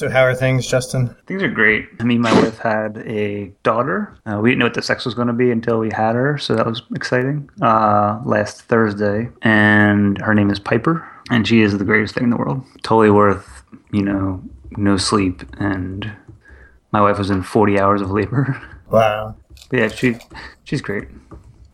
So how are things, Justin? Things are great. I mean, my wife had a daughter. Uh, we didn't know what the sex was going to be until we had her, so that was exciting. Uh, last Thursday, and her name is Piper, and she is the greatest thing in the world. Totally worth, you know, no sleep, and my wife was in 40 hours of labor. Wow. But yeah, she she's great.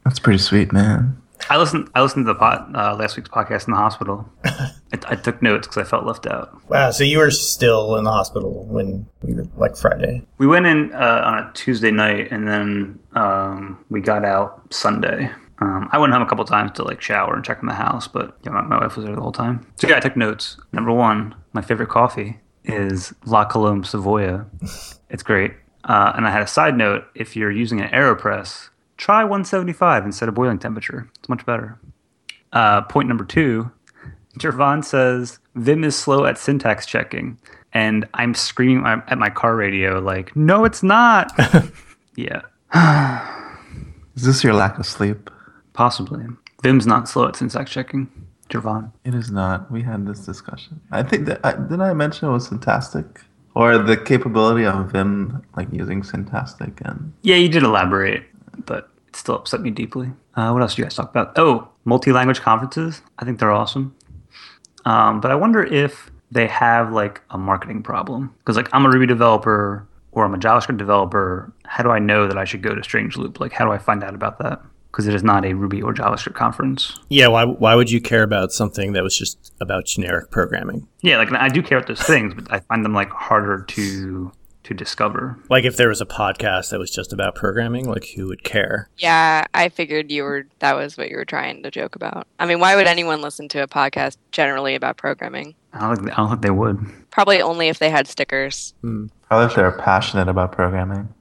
That's pretty sweet, man. I listened. I listened to the pot, uh, last week's podcast in the hospital. I, I took notes because I felt left out. Wow. So you were still in the hospital when we were like Friday. We went in uh, on a Tuesday night, and then um, we got out Sunday. Um, I went home a couple times to like shower and check on the house, but you know, my wife was there the whole time. So yeah, I took notes. Number one, my favorite coffee is La Colombe Savoia. It's great. Uh, and I had a side note: if you're using an Aeropress, try 175 instead of boiling temperature. It's much better. Uh, point number two: Jervon says Vim is slow at syntax checking, and I'm screaming at my car radio like, "No, it's not." yeah, Is this your lack of sleep? possibly. Vim's not slow at syntax checking. Jervon. It is not. We had this discussion. I think that I, did I mention it was Syntastic or the capability of Vim like using Syntastic and Yeah, you did elaborate, but it still upset me deeply. Uh, what else do you guys talk about? Oh, multi-language conferences. I think they're awesome. Um, but I wonder if they have like a marketing problem because like I'm a Ruby developer or I'm a JavaScript developer. How do I know that I should go to Strange Loop? Like, how do I find out about that? Because it is not a Ruby or JavaScript conference. Yeah, why why would you care about something that was just about generic programming? Yeah, like I do care about those things, but I find them like harder to to discover. Like if there was a podcast that was just about programming, like who would care? Yeah, I figured you were that was what you were trying to joke about. I mean, why would anyone listen to a podcast generally about programming? I don't think, I don't think they would. Probably only if they had stickers. probably if they're passionate about programming.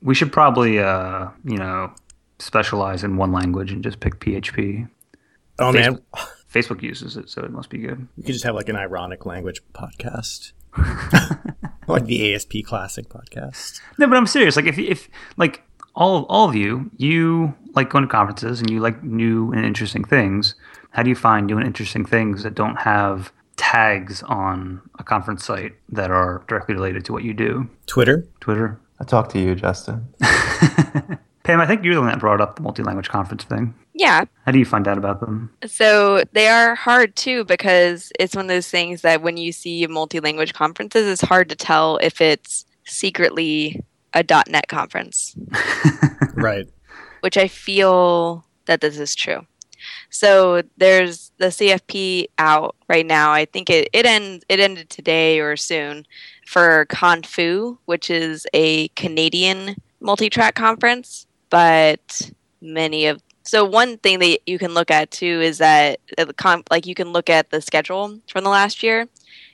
We should probably, uh, you know, specialize in one language and just pick PHP. Oh man, Facebook uses it, so it must be good. you could just have like an ironic language podcast. like the ASP Classic podcast. No, but I'm serious. Like, if if like all all of you, you like going to conferences and you like new and interesting things. How do you find new and interesting things that don't have tags on a conference site that are directly related to what you do? Twitter? Twitter. I talked to you, Justin. Pam, I think you're the one that brought up the multi-language conference thing. Yeah. How do you find out about them? So they are hard too because it's one of those things that when you see multi-language conferences, it's hard to tell if it's secretly a .NET conference, Right. which I feel that this is true. So there's the CFP out right now. I think it it end, it ended today or soon for ConFoo, which is a Canadian multi-track conference, but many of so one thing that you can look at too is that uh, like you can look at the schedule from the last year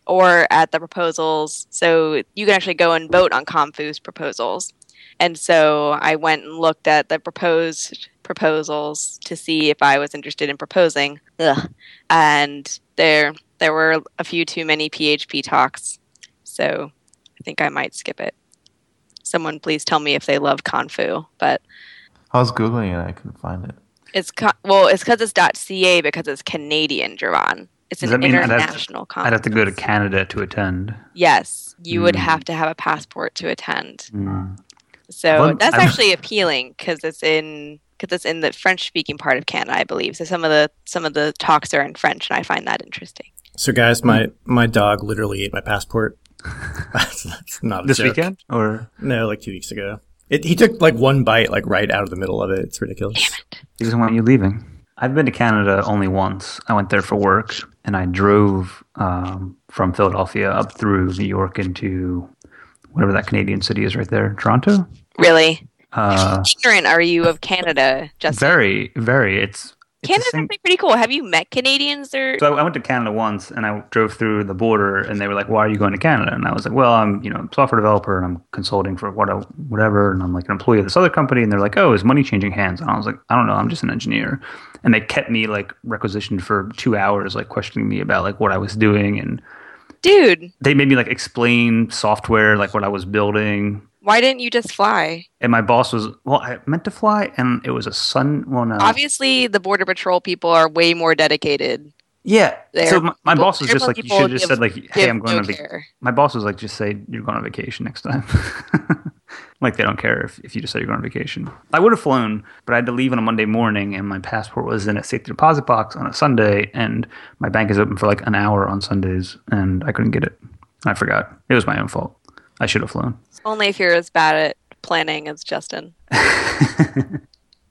or at the proposals. So you can actually go and vote on ConFoo's proposals. And so I went and looked at the proposed proposals to see if I was interested in proposing. Ugh. And there there were a few too many PHP talks. So I think I might skip it. Someone please tell me if they love ConFoo, but I was googling it. I couldn't find it. it's co- well, it's because it's .ca because it's Canadian, Jerron. It's Does an that mean I'd to- international conference. I'd have to go to Canada to attend. Yes, you would Hmm. have to have a passport to attend. Mm. So Well, that's I'm- actually appealing because it's in because it's in the French-speaking part of Canada, I believe. So some of the some of the talks are in French, and I find that interesting. So guys, my my dog literally ate my passport. that's, that's not a This joke. weekend or No, like two weeks ago. It, he took like one bite, like right out of the middle of it. It's ridiculous. he doesn't want you leaving? I've been to Canada only once. I went there for work, and I drove um, from Philadelphia up through New York into whatever that Canadian city is right there, Toronto. Really Uh, ignorant are you of Canada, Justin? very, very. It's, it's the Canada's actually pretty cool. Have you met Canadians? Or So I I went to Canada once, and I drove through the border, and they were like, "Why are you going to Canada?" And I was like, "Well, I'm you know a software developer, and I'm consulting for what whatever, and I'm like an employee of this other company." And they're like, "Oh, is money changing hands?" And I was like, "I don't know, I'm just an engineer." And they kept me like requisitioned for two hours, like questioning me about like what I was doing, and dude, they made me like explain software, like what I was building. Why didn't you just fly? And my boss was, well, I meant to fly, and it was a sun. Well, no, Obviously, the border patrol people are way more dedicated Yeah. There- so my, my people- boss was just like, you should have just give- said like, hey, I'm going no on vacation. My boss was like, just say you're going on vacation next time. like they don't care if, if you just say you're going on vacation. I would have flown, but I had to leave on a Monday morning, and my passport was in a safety deposit box on a Sunday, and my bank is open for like an hour on Sundays, and I couldn't get it. I forgot. It was my own fault. I should have flown. Only if you're as bad at planning as Justin.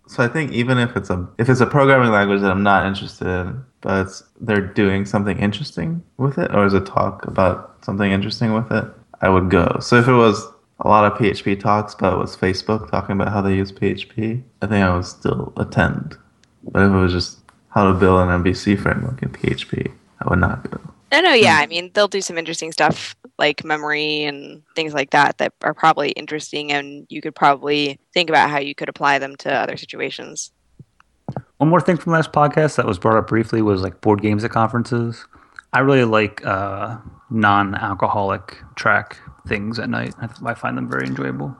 So I think even if it's a if it's a programming language that I'm not interested in, but it's, they're doing something interesting with it, or is a talk about something interesting with it, I would go. So if it was a lot of PHP talks, but it was Facebook talking about how they use PHP, I think I would still attend. But if it was just how to build an MVC framework in PHP, I would not go. No, no, yeah. I mean, they'll do some interesting stuff like memory and things like that that are probably interesting, and you could probably think about how you could apply them to other situations. One more thing from last podcast that was brought up briefly was like board games at conferences. I really like uh, non-alcoholic track things at night. I, I find them very enjoyable.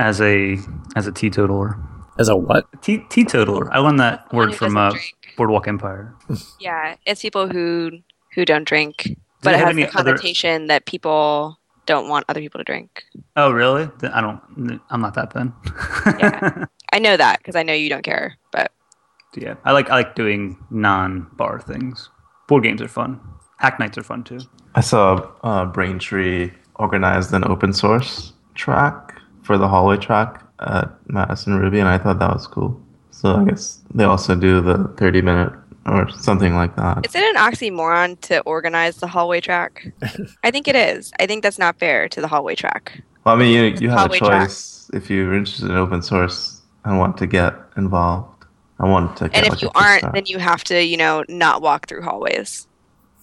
As a as a teetotaler, As a what? Te- teetotaler. I learned that word from uh. Boardwalk Empire. Yeah, it's people who who don't drink, but they it have has any the other- connotation that people don't want other people to drink. Oh, really? I don't. I'm not that then. Yeah. I know that because I know you don't care, but yeah, I like I like doing non-bar things. Board games are fun. Hack nights are fun too. I saw uh, Braintree organized an open source track for the hallway track at Madison Ruby, and I thought that was cool. So I guess they also do the 30 minute or something like that. is it an oxymoron to organize the hallway track? I think it is. I think that's not fair to the hallway track. Well, I mean, you, you have a Hallway track. choice if you're interested in open source and want to get involved. I want to get And if like you aren't, then you have to, you know, not walk through hallways.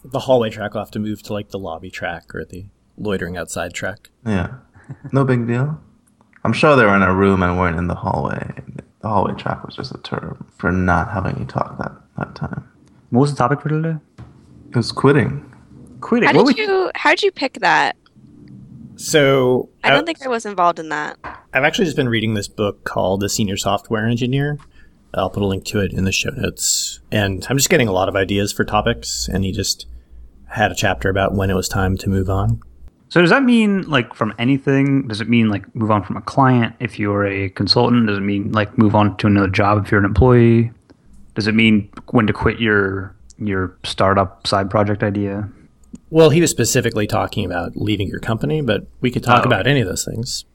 The hallway track will have to move to like the lobby track or the loitering outside track. Yeah. No big deal. I'm sure they were in a room and weren't in the hallway. The hallway track was just a term for not having you talk that, that time. What was the topic for today? It was quitting. Quitting. How What did would- you how did you pick that? So I don't think I was involved in that. I've actually just been reading this book called The Senior Software Engineer. I'll put a link to it in the show notes. And I'm just getting a lot of ideas for topics, and he just had a chapter about when it was time to move on. So does that mean like from anything? Does it mean like move on from a client if you're a consultant? Does it mean like move on to another job if you're an employee? Does it mean when to quit your your startup side project idea? Well, he was specifically talking about leaving your company, but we could talk Oh, about any of those things.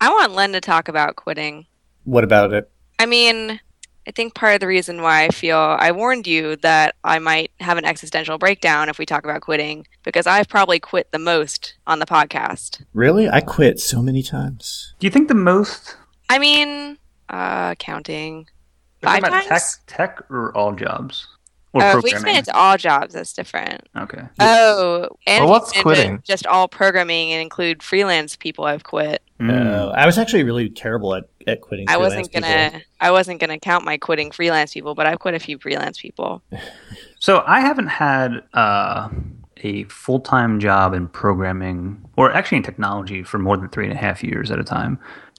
I want Len to talk about quitting. What about it? I mean, I think part of the reason why I feel I warned you that I might have an existential breakdown if we talk about quitting, because I've probably quit the most on the podcast. Really? I quit so many times. Do you think the most I mean, uh, counting. Are Five about times? tech tech or all jobs? Or Oh, if we programming? expand it to all jobs, that's different. okay. Oh, and Well, what's you expand it quitting? Just all programming and include freelance people I've quit. Mm. Uh, I was actually really terrible at, at quitting. I wasn't gonna. people. I wasn't gonna count my quitting freelance people, but I've quit a few freelance people. So I haven't had uh, a full time job in programming, or actually in technology, for more than three and a half years at a time.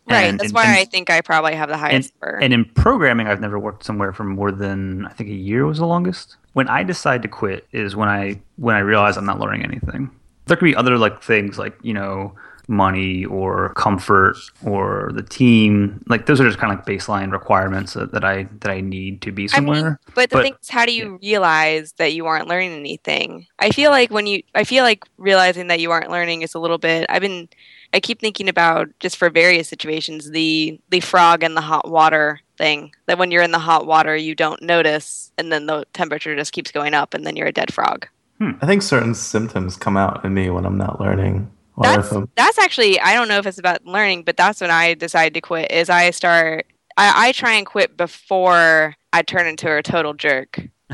Right. And- That's and- why and- I think I probably have the highest. And in programming, I've never worked somewhere for more than I think a year was the longest. When I decide to quit is when I when I realize I'm not learning anything. There could be other like things like you know money or comfort or the team. Like those are just kind of like baseline requirements that, that I that I need to be I mean, somewhere. But the But- thing is, how do you realize that you aren't learning anything? I feel like when you, I feel like realizing that you aren't learning is a little bit. I've been, I keep thinking about just for various situations the the frog in the hot water thing. That when you're in the hot water, you don't notice, and then the temperature just keeps going up, and then you're a dead frog. Hmm. I think certain symptoms come out in me when I'm not learning. That's that's actually I don't know if it's about learning, but that's when I decide to quit. Is I start, I, I try and quit before I turn into a total jerk.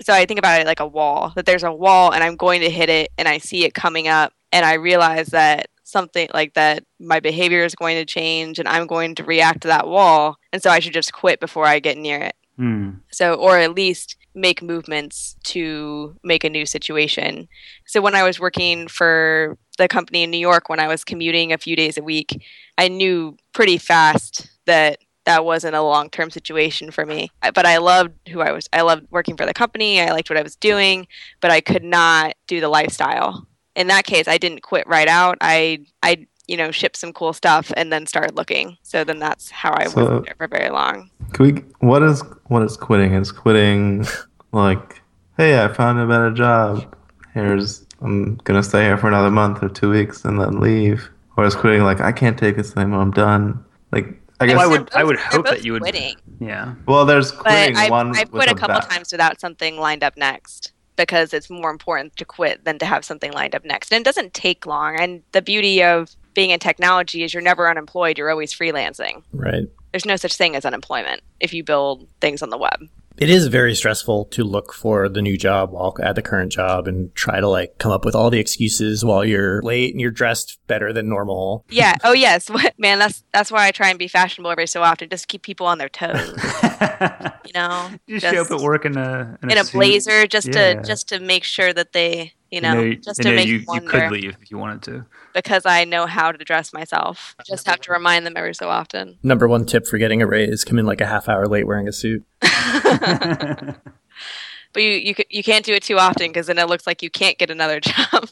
so I think about it like a wall that there's a wall and I'm going to hit it and I see it coming up and I realize that something like that my behavior is going to change and I'm going to react to that wall and so I should just quit before I get near it. Hmm. So or at least make movements to make a new situation. So when I was working for the company in New York when I was commuting a few days a week, I knew pretty fast that that wasn't a long term situation for me. But I loved who I was. I loved working for the company. I liked what I was doing, but I could not do the lifestyle. In that case, I didn't quit right out. I I you know shipped some cool stuff and then started looking. So then that's how I So- worked there for very long. Can we? What is what is quitting? Is quitting like, hey, I found a better job. Here's I'm gonna stay here for another month or two weeks and then leave. Or is quitting like I can't take this anymore. I'm done. Like I guess. Well, I They're would- I would hope that you would- quitting. Yeah. well, there's But quitting I've, one. I've quit a couple bad- times without something lined up next because it's more important to quit than to have something lined up next. And it doesn't take long. And the beauty of being in technology is you're never unemployed, you're always freelancing. Right. There's no such thing as unemployment if you build things on the web. It is very stressful to look for the new job while at the current job and try to like come up with all the excuses while you're late and you're dressed better than normal. Yeah. Oh yes. Man, that's that's why I try and be fashionable every so often, just to keep people on their toes. You know, you show up at work in a in, in a suit. blazer, just Yeah. to just to make sure that they, you know, They just to know make you, them you could leave if you wanted to. because I know how to dress myself. Just have to remind them every so often. Number one tip for getting a raise: come in like a half hour late wearing a suit. But you you, you can't do it too often because then it looks like you can't get another job.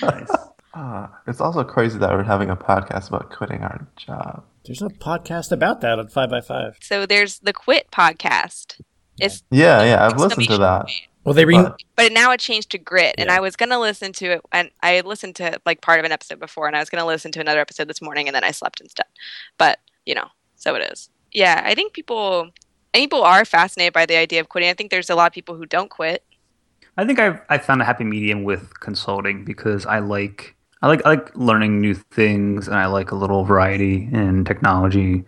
nice. Ah, it's also crazy that we're having a podcast about quitting our job. There's a podcast about that on Five by Five. so there's the Quit podcast. It's Yeah, yeah, I've listened to that. point. Well, they re- But- But now it changed to Grit, and I was gonna listen to it, and I listened to like part of an episode before, and I was gonna listen to another episode this morning, and then I slept instead. But you know, so it is. Yeah, I think people, people are fascinated by the idea of quitting. I think there's a lot of people who don't quit. I think I've I found a happy medium with consulting because I like I like I like learning new things and I like a little variety in technology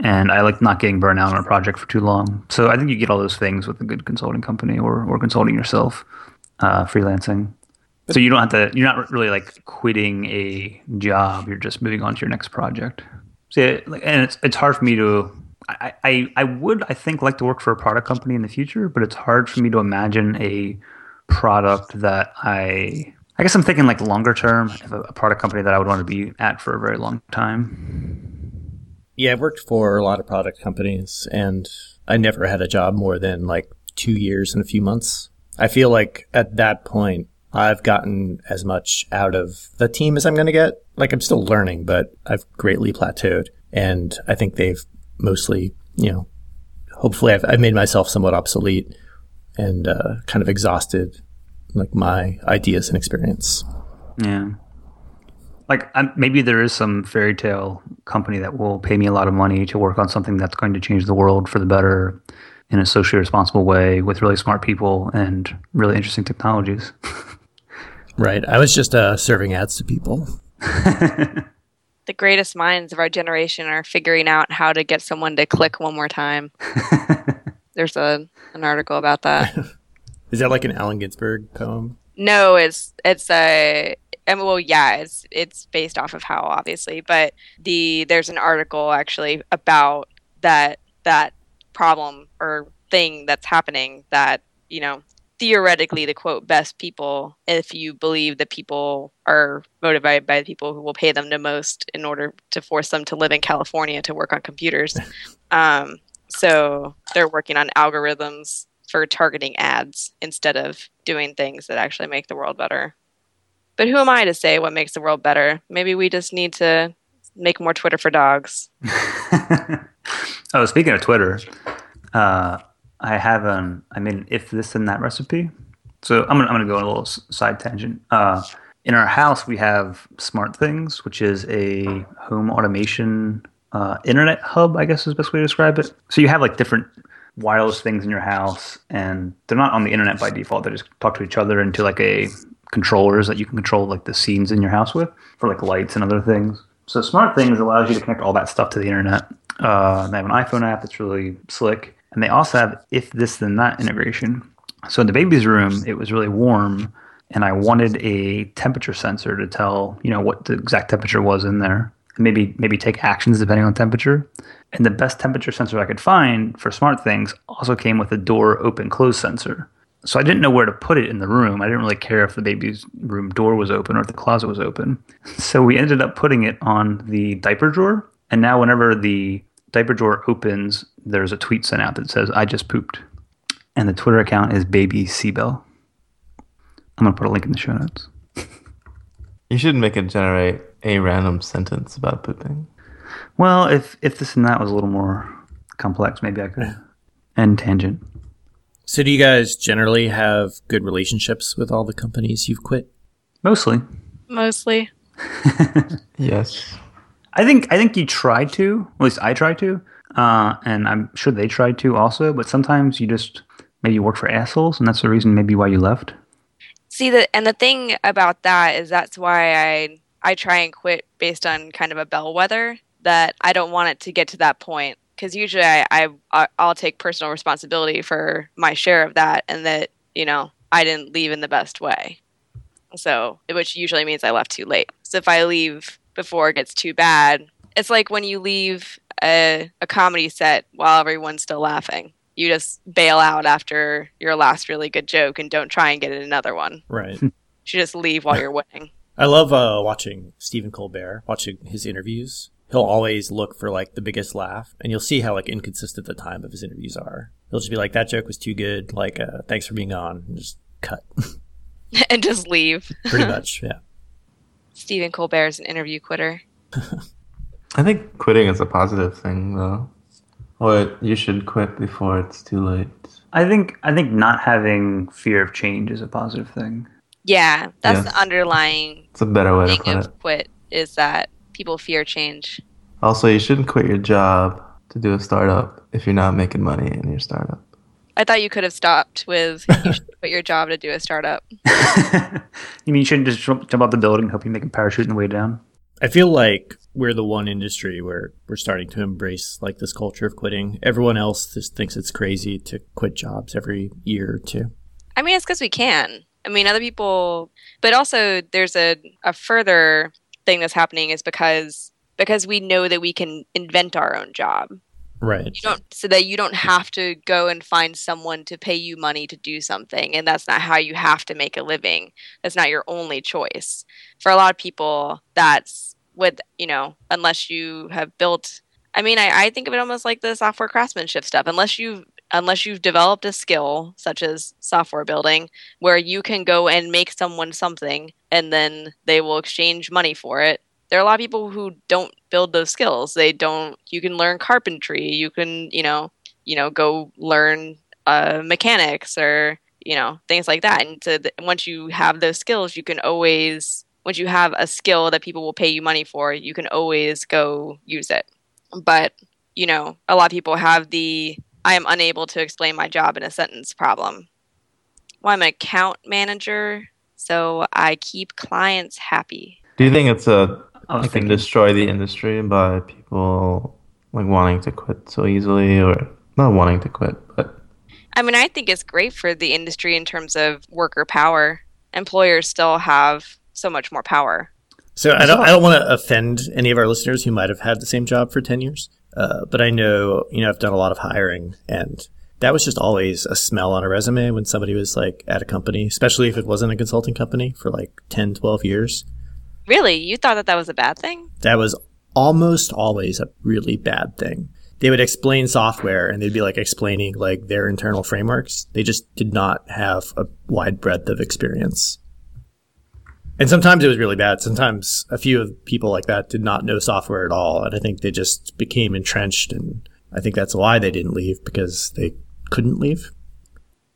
and I like not getting burned out on a project for too long. So I think you get all those things with a good consulting company or or consulting yourself, uh, freelancing. So you don't have to. You're not really like quitting a job. You're just moving on to your next project. Like, and it's it's hard for me to. I, I would I think like to work for a product company in the future, but it's hard for me to imagine a product that I. I guess I'm thinking like longer term, a product company that I would want to be at for a very long time. Yeah, I've worked for a lot of product companies, and I never had a job more than like two years and a few months. I feel like at that point, I've gotten as much out of the team as I'm going to get. Like I'm still learning, but I've greatly plateaued, and I think they've mostly, you know, hopefully I've, I've made myself somewhat obsolete and uh, kind of exhausted like my ideas and experience. Yeah. Like i maybe there is some fairy tale company that will pay me a lot of money to work on something that's going to change the world for the better in a socially responsible way with really smart people and really interesting technologies. Right. I was just uh, serving ads to people. The greatest minds of our generation are figuring out how to get someone to click one more time. There's a an article about that. Is that like an Allen Ginsberg poem? No, it's it's a Mean, well, yeah, it's it's based off of how obviously, but the there's an article actually about that that problem or thing that's happening that you know theoretically the quote best people if you believe that people are motivated by the people who will pay them the most in order to force them to live in California to work on computers. um, so they're working on algorithms for targeting ads instead of doing things that actually make the world better. But who am I to say what makes the world better? Maybe we just need to make more Twitter for dogs. oh, speaking of Twitter, uh, I have an I mean, if this and that recipe. So I'm gonna I'm gonna go on a little side tangent. Uh, in our house, we have Smart Things, which is a home automation uh, internet hub. I guess is the best way to describe it. So you have like different wireless things in your house, and they're not on the internet by default. They just talk to each other into like a controllers that you can control like the scenes in your house with for like lights and other things. So Smart Things allows you to connect all that stuff to the internet. Uh, they have an iPhone app that's really slick, and they also have if this then that integration. So in the baby's room, it was really warm, and I wanted a temperature sensor to tell you know what the exact temperature was in there, and maybe maybe take actions depending on temperature. And the best temperature sensor I could find for Smart Things also came with a door open close sensor. So I didn't know where to put it in the room. I didn't really care if the baby's room door was open or if the closet was open. So we ended up putting it on the diaper drawer. And now whenever the diaper drawer opens, there's a tweet sent out that says, I just pooped. And the Twitter account is Baby Seabell. I'm going to put a link in the show notes. You should make it generate a random sentence about pooping. Well, if, if this and that was a little more complex, maybe I could end tangent. So, do you guys generally have good relationships with all the companies you've quit? Mostly. Mostly. Yes. I think I think you try to. At least I try to, uh, and I'm sure they tried to also. But sometimes you just maybe work for assholes, and that's the reason maybe why you left. See the and the thing about that is that's why I I try and quit based on kind of a bellwether that I don't want it to get to that point because usually I, I I'll take personal responsibility for my share of that and that you know I didn't leave in the best way. So which usually means I left too late. So if I leave before it gets too bad, it's like when you leave a, a comedy set while everyone's still laughing. You just bail out after your last really good joke and don't try and get in another one. Right. You just leave while you're winning. I love uh, watching Stephen Colbert, watching his interviews. He'll always look for like the biggest laugh, and you'll see how like inconsistent the time of his interviews are. He'll just be like, "That joke was too good. Like, uh, thanks for being on." And just cut. and just leave. Pretty much, yeah. Stephen Colbert is an interview quitter. I think quitting is a positive thing, though. Or you should quit before it's too late. I think I think not having fear of change is a positive thing. Yeah, that's Yeah. the underlying It's a better way to put it. of quit is that people fear change. Also, you shouldn't quit your job to do a startup if you're not making money in your startup. I thought you could have stopped with you should quit your job to do a startup. you mean you shouldn't just jump, jump out the building and hope you make a parachute on the way down? I feel like we're the one industry where we're starting to embrace like this culture of quitting. Everyone else just thinks it's crazy to quit jobs every year or two. I mean, it's because we can. I mean, other people, but also there's a, a further thing that's happening is because because we know that we can invent our own job. Right. You don't so that you don't have to go and find someone to pay you money to do something, and that's not how you have to make a living. That's not your only choice. For a lot of people, that's with you know, unless you have built. I mean, I, I think of it almost like the software craftsmanship stuff. Unless you've unless you've developed a skill such as software building where you can go and make someone something and then they will exchange money for it. There are a lot of people who don't build those skills. They don't you can learn carpentry you can you know you know go learn uh, mechanics or you know things like that. And so th- once you have those skills you can always once you have a skill that people will pay you money for you can always go use it. But you know a lot of people have the i am unable to explain my job in a sentence problem well i'm an account manager so i keep clients happy Do you think it's a I was it can thinking, destroy the industry by people like wanting to quit so easily, or not wanting to quit, but I mean, I think it's great for the industry in terms of worker power. Employers still have so much more power. So I don't, I don't want to offend any of our listeners who might have had the same job for 10 years. Uh, but I know, you know, I've done a lot of hiring and that was just always a smell on a resume when somebody was like at a company, especially if it wasn't a consulting company for like 10, 12 years. Really? You thought that that was a bad thing? That was almost always a really bad thing. They would explain software and they'd be like explaining like their internal frameworks. They just did not have a wide breadth of experience. And sometimes it was really bad. Sometimes a few of people like that did not know software at all. And I think they just became entrenched. And I think that's why they didn't leave because they couldn't leave.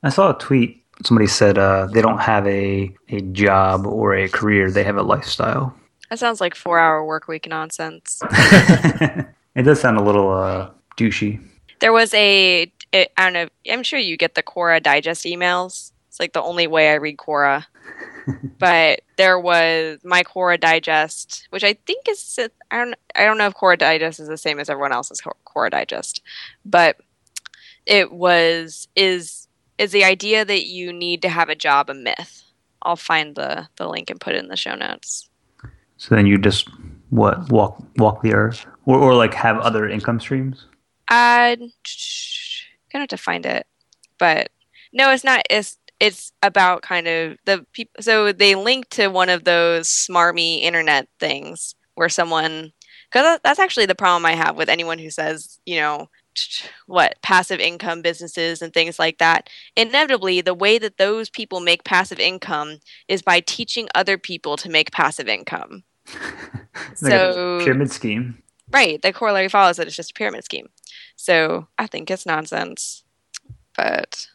I saw a tweet. Somebody said uh, they don't have a, a job or a career; they have a lifestyle. That sounds like four hour work week nonsense. it does sound a little uh, douchey. There was a, I I don't know, I'm sure you get the Quora Digest emails. It's like the only way I read Quora. but there was my Quora Digest, which I think is, I don't, I don't know if Quora Digest is the same as everyone else's Quora Digest, but it was, is, is the idea that you need to have a job a myth? I'll find the, the link and put it in the show notes. So then you just what walk walk the earth, or or like have other income streams. Uh, gonna have to find it, but no, it's not. It's it's about kind of the people. So they link to one of those smarmy internet things where someone because that's actually the problem I have with anyone who says, you know, what passive income businesses and things like that. Inevitably, the way that those people make passive income is by teaching other people to make passive income. Like so pyramid scheme. right, the corollary follows that it's just a pyramid scheme. So I think it's nonsense. But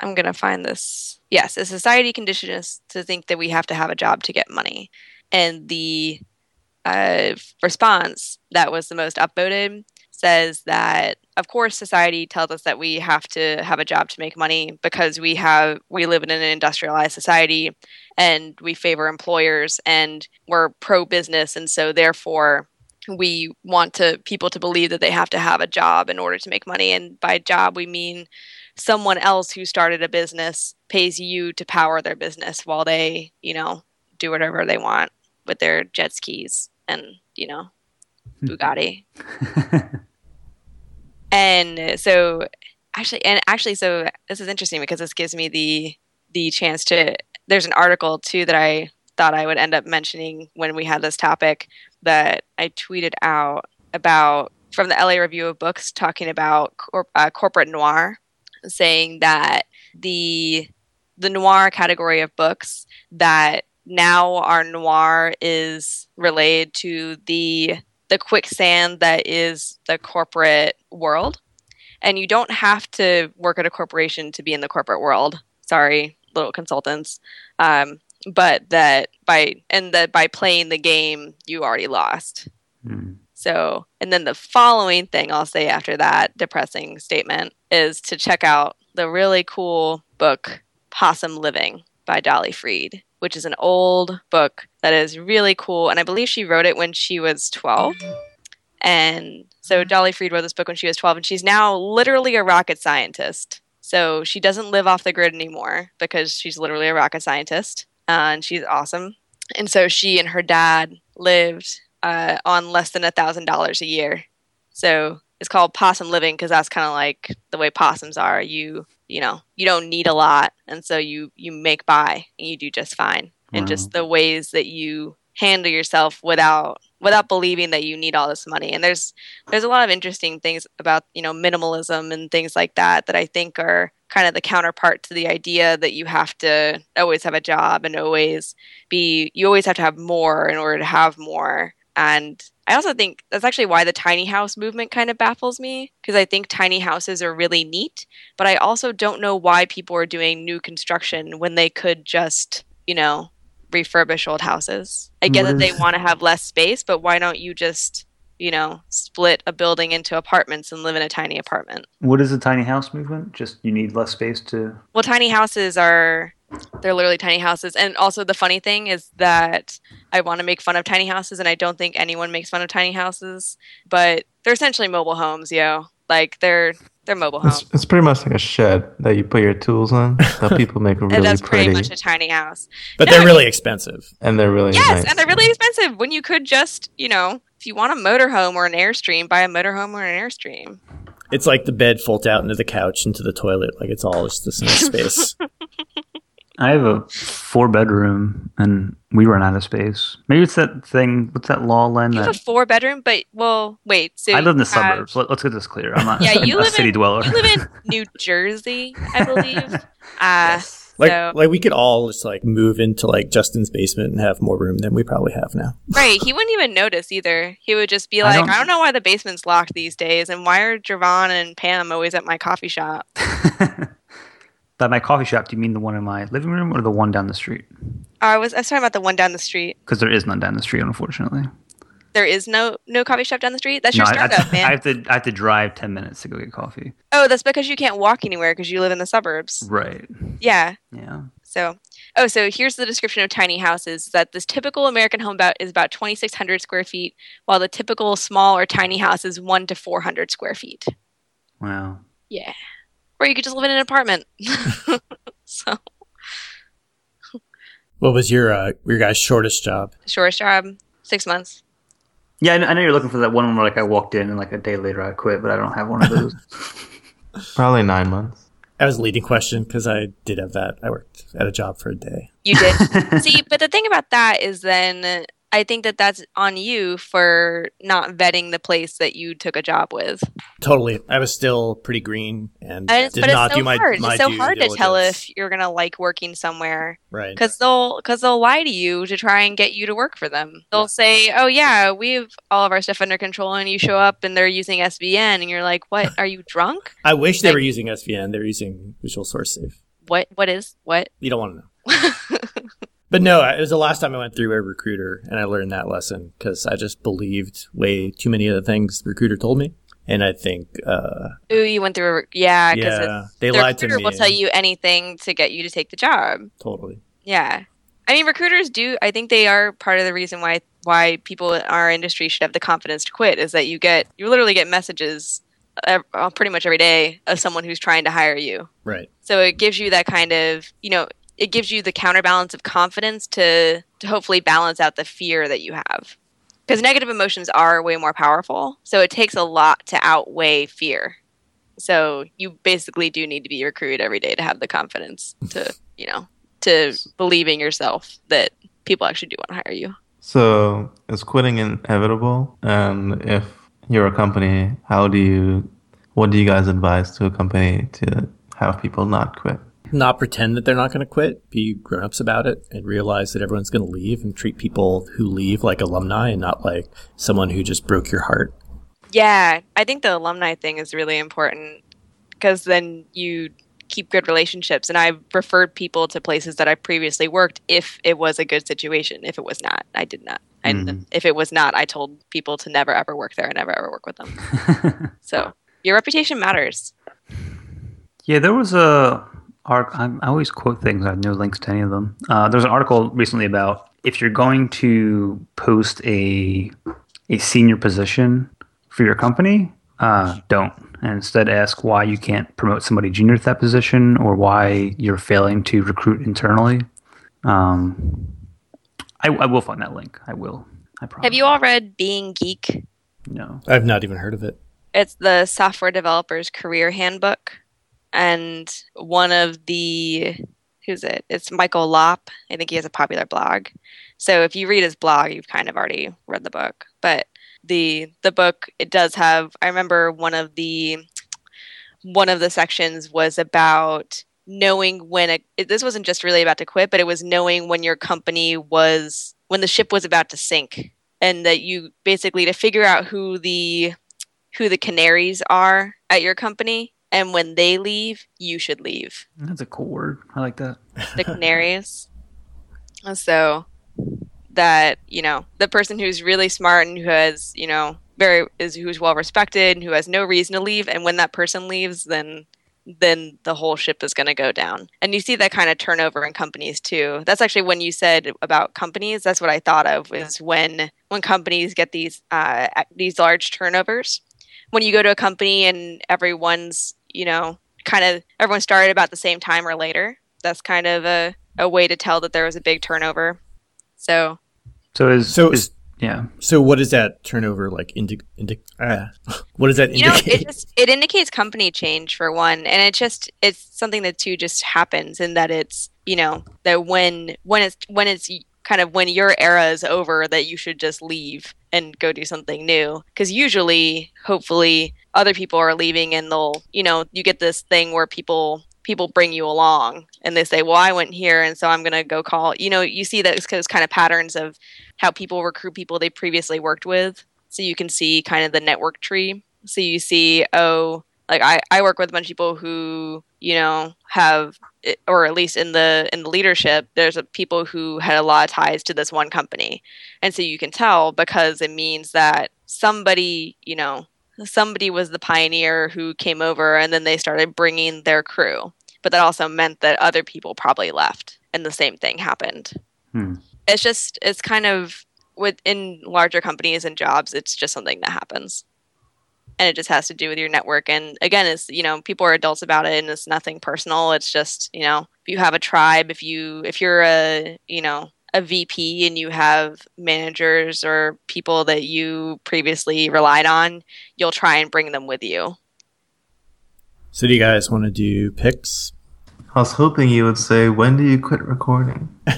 I'm gonna find this. Yes, a society conditions us to think that we have to have a job to get money, and the uh, response that was the most upvoted says that of course society tells us that we have to have a job to make money because we have we live in an industrialized society and we favor employers and we're pro business and so therefore we want to people to believe that they have to have a job in order to make money and by job we mean someone else who started a business pays you to power their business while they you know do whatever they want with their jet skis and you know bugatti. And so actually and actually so this is interesting because this gives me the the chance to there's an article too that i thought i would end up mentioning when we had this topic that i tweeted out about from the la review of books talking about uh, corporate noir saying that the the noir category of books that now our noir is related to the the quicksand that is the corporate world. And you don't have to work at a corporation to be in the corporate world. Sorry, little consultants. Um, but that by and that by playing the game, you already lost. Hmm. So, and then the following thing I'll say after that depressing statement is to check out the really cool book Possum Living by Dolly Freed, which is an old book that is really cool. And I believe she wrote it when she was 12. And so Dolly Freed wrote this book when she was 12, and she's now literally a rocket scientist. So she doesn't live off the grid anymore because she's literally a rocket scientist, uh, and she's awesome. And so she and her dad lived uh, on less than a thousand dollars a year. So it's called possum living because that's kind of like the way possums are. You you know you don't need a lot, and so you you make by and you do just fine. And just the ways that you handle yourself without without believing that you need all this money. And there's there's a lot of interesting things about you know minimalism and things like that that I think are kind of the counterpart to the idea that you have to always have a job and always be you always have to have more in order to have more and i also think that's actually why the tiny house movement kind of baffles me because i think tiny houses are really neat but i also don't know why people are doing new construction when they could just you know refurbish old houses i get that they want to have less space but why don't you just you know split a building into apartments and live in a tiny apartment What is the tiny house movement? Just you need less space to. well tiny houses are they're literally tiny houses and also the funny thing is that i want to make fun of tiny houses and i don't think anyone makes fun of tiny houses but they're essentially mobile homes yo like they're they're mobile It's, homes it's pretty much like a shed that you put your tools in that people make really and that's pretty pretty, much a tiny house But No, they're I really expensive. and they're really yes nice. and they're really expensive when you could just you know if you want a motorhome or an airstream buy a motorhome or an airstream It's like the bed folds out into the couch, into the toilet. Like it's all just this nice space. I have a four bedroom, and we run out of space. Maybe it's that thing. What's that law, Len? you have a four bedroom but well wait so I live in the have- suburbs. Let, us get this clear. I'm not Yeah, you a live city in- dweller. you live in new jersey i believe uh Like so like we could all just like move into like Justin's basement and have more room than we probably have now. Right, he wouldn't even notice either. He would just be I like, don't- I don't, know why the basement's locked these days, and why are Javon and Pam always at my coffee shop? By my coffee shop, do you mean the one in my living room or the one down the street? I was I was talking about the one down the street. Because there is none down the street, unfortunately. There is no no coffee shop down the street. That's your I, I, startup, man. I have to I have to drive ten minutes to go get coffee. oh, that's because you can't walk anywhere because you live in the suburbs. Right. Yeah. Yeah. So, oh, so here's the description of tiny houses: that this typical American home about is about 2,600 square feet, while the typical small or tiny house is one to 400 square feet. Wow. Yeah. Or you could just live in an apartment. so, What was your uh, your guy's shortest job? shortest job, six months. Yeah, I know, you're looking for that one where like I walked in and like a day later I quit, but I don't have one of those. Probably nine months. That was a leading question because I did have that. I worked at a job for a day. You did. See, but the thing about that is then I think that that's on you for not vetting the place that you took a job with. Totally. I was still pretty green and And did but not it's so do my, hard. my it's so hard to tell if you're gonna like working somewhere Right. because they'll because they'll lie to you to try and get you to work for them. They'll say, "Oh yeah, we have all of our stuff under control," and you show up and they're using SVN, and you're like, "What? Are you drunk? I wish they were using SVN. They're using Visual Source Safe. What? What is what?" You don't want to know. But no, it was the last time I went through a recruiter, and I learned that lesson because I just believed way too many of the things the recruiter told me, and I think, uh, Ooh, you went through. A, yeah, because yeah, they the lied to recruiter me. will tell you anything to get you to take the job. totally. Yeah. I mean, recruiters do. I think they are part of the reason why why people in our industry should have the confidence to quit is that you get you literally get messages uh, pretty much every day of someone who's trying to hire you. Right. So it gives you that kind of you know it gives you the counterbalance of confidence to to hopefully balance out the fear that you have because negative emotions are way more powerful. So it takes a lot to outweigh fear. So you basically do need to be recruited every day to have the confidence to you know to believe in yourself that people actually do want to hire you. So is quitting inevitable? And if you're a company, how do you, what do you guys advise to a company to have people not quit? Not pretend that they're not going to quit. Be grown ups about it and realize that everyone's going to leave and treat people who leave like alumni and not like someone who just broke your heart. Yeah, I think the alumni thing is really important because then you keep good relationships. And I've referred people to places that I previously worked if it was a good situation. If it was not, I did not. And Mhm. if it was not, I told people to never ever work there and never ever work with them. So your reputation matters. Yeah, there was a arc. I I always quote things. I have no links to any of them. Uh, there's an article recently about if you're going to post a a senior position for your company, uh, don't. And instead, ask why you can't promote somebody junior to that position or why you're failing to recruit internally. Um, I, I will find that link. I will. I promise. Have you all read Being Geek? No. I've not even heard of it. It's the software developer's career handbook. And one of the, who's it? It's Michael Lopp. I think he has a popular blog. So if you read his blog, you've kind of already read the book. But the the book it does have I remember one of the one of the sections was about knowing when a, it, this wasn't just really about to quit, but it was knowing when your company was when the ship was about to sink and that you basically to figure out who the who the canaries are at your company and when they leave you should leave. That's a cool word. I like that. the canaries so that you know the person who's really smart and who has you know very is who's well respected and who has no reason to leave and when that person leaves then then the whole ship is going to go down. And you see that kind of turnover in companies too. That's actually when you said about companies that's what i thought of is when when companies get these uh, these large turnovers. When you go to a company and everyone's you know kind of everyone started about the same time or later that's kind of a, a way to tell that there was a big turnover so So is So- is yeah. So, what is that turnover like? Indi- indi- uh, what does that you know it just it indicates company change for one and it just it's something that too just happens and that it's you know that when when it's when it's kind of when your era is over that you should just leave and go do something new because usually hopefully other people are leaving and they'll you know you get this thing where people people bring you along and they say well i went here and so i'm going to go call you know you see those those kind of patterns of how people recruit people they previously worked with. So you can see kind of the network tree. So you see oh like i, I work with a bunch of people who you know have eh, or at least in the in the leadership there's a, people who had a lot of ties to this one company. And so you can tell because it means that somebody you know somebody was the pioneer who came over and then they started bringing their crew. But that also meant that other people probably left and the same thing happened. Hmm. it's just it's kind of within larger companies and jobs it's just something that happens. And it just has to do with your network. And again it's you know people are adults about it and it's nothing personal. It's just you know if you have a tribe if you if you're a you know a vp and you have managers or people that you previously relied on you'll try and bring them with you so, do you guys want to do picks? I was hoping you would say, when do you quit recording?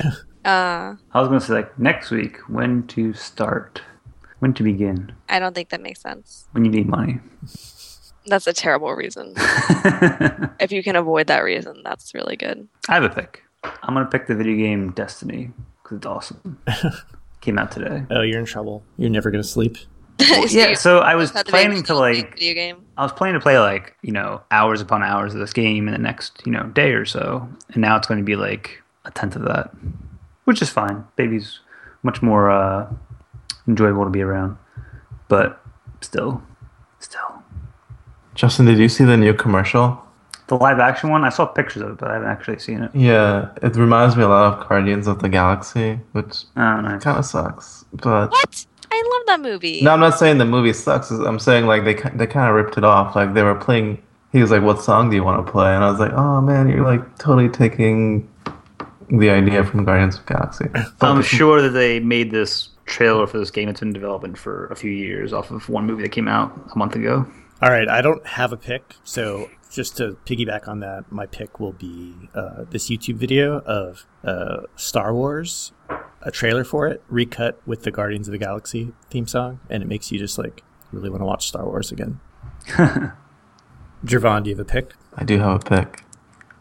Uh, I was going to say like next week when to start, when to begin, I don't think that makes sense. when you need money. That's a terrible reason. If you can avoid that reason, that's really good. I have a pick. I'm going to pick the video game Destiny because it's awesome. Came out today. Oh, you're in trouble. You're never gonna sleep. Yeah, so I was planning to like video game. I was planning to play like, you know, hours upon hours of this game in the next, you know, day or so. And now it's going to be like a tenth of that, which is fine. Baby's much more uh, enjoyable to be around. But still, still. Justin, did you see the new commercial? The live action one, I saw pictures of it, but I haven't actually seen it. Yeah, it reminds me a lot of Guardians of the Galaxy, which Oh, nice. kind of sucks. But What? I love that movie. no, I'm not saying the movie sucks. I'm saying like they they kind of ripped it off. Like they were playing. He was like, "What song do you want to play?" And I was like, "Oh man, you're like totally taking the idea from Guardians of the Galaxy." But I'm sure that they made this trailer for this game that's been in development for a few years off of one movie that came out a month ago. All right, I don't have a pick, so just to piggyback on that, my pick will be uh, this YouTube video of uh, Star Wars, a trailer for it, recut with the Guardians of the Galaxy theme song, and it makes you just like really want to watch Star Wars again. Jervon, do you have a pick? I do have a pick.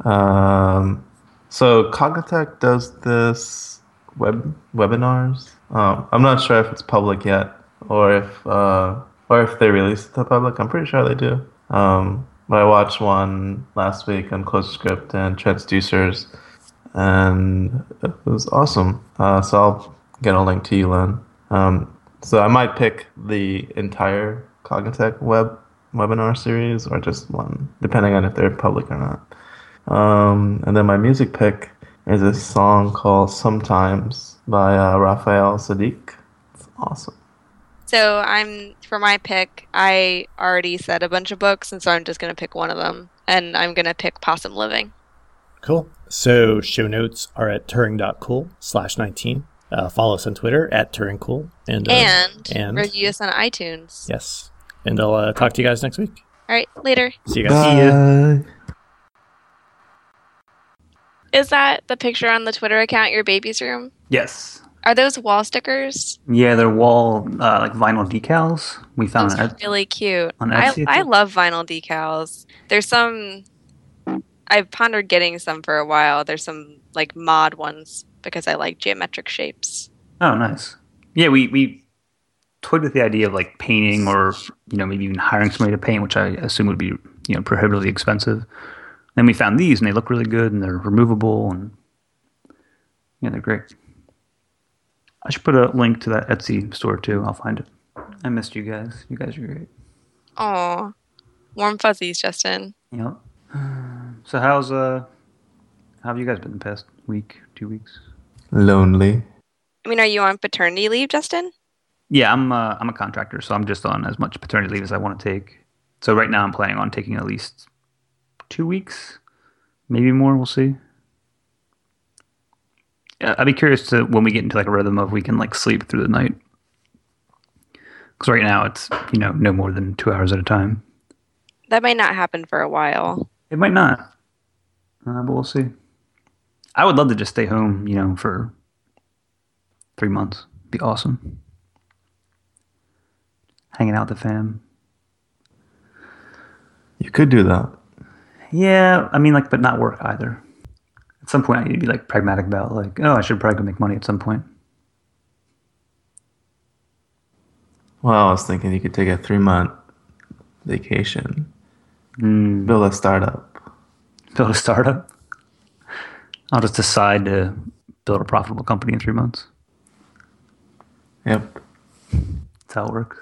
Um, so Cognitect does this web webinars. Um, I'm not sure if it's public yet, or if uh, or if they release it to the public. I'm pretty sure they do. Um, but I watched one last week on ClojureScript and Transducers, and it was awesome. Uh, so I'll get a link to you, Len. Um, so I might pick the entire Cognitect web webinar series or just one, depending on if they're public or not. Um, and then my music pick is a song called Sometimes by uh, Raphael Saadiq. It's awesome. So I'm for my pick. I already said a bunch of books, and so I'm just gonna pick one of them, and I'm gonna pick Possum Living. Cool. So show notes are at turing.cool slash 19. Uh, follow us on Twitter at turingcool. And, uh, and, and- review us on iTunes. yes. And I'll uh, talk to you guys next week. All right, later. See you guys. Bye. Is that the picture on the Twitter account your baby's room? Yes. Are those wall stickers? Yeah, they're wall uh, like vinyl decals. We found Those really cute. on I, Etsy, I too? love vinyl decals. There's some. I've pondered getting some for a while. There's some like mod ones because I like geometric shapes. Oh, nice. Yeah, we we toyed with the idea of like painting or you know maybe even hiring somebody to paint, which I assume would be you know prohibitively expensive. Then we found these, and they look really good, and they're removable, and yeah, they're great. I should put a link to that Etsy store too. I'll find it. I missed you guys. You guys are great. Aw, warm fuzzies, Justin. Yep. So how's uh how have you guys been the past week, two weeks? Lonely. I mean, are you on paternity leave, Justin? Yeah, I'm uh, I'm a contractor, so I'm just on as much paternity leave as I want to take. So right now I'm planning on taking at least two weeks, maybe more. We'll see. Yeah, I'd be curious to when we get into like a rhythm of we can like sleep through the night. Because right now it's you know no more than two hours at a time. That might not happen for a while. It might not, uh, but we'll see. I would love to just stay home, you know, for three months. Be awesome. Hanging out with the fam. You could do that. Yeah, I mean, like, but not work either. At some point, I need to be like pragmatic about like, oh, I should probably go make money at some point. Well, I was thinking you could take a three month vacation, Mm, build a startup. build a startup. I'll just decide to build a profitable company in three months. Yep. That's how it works.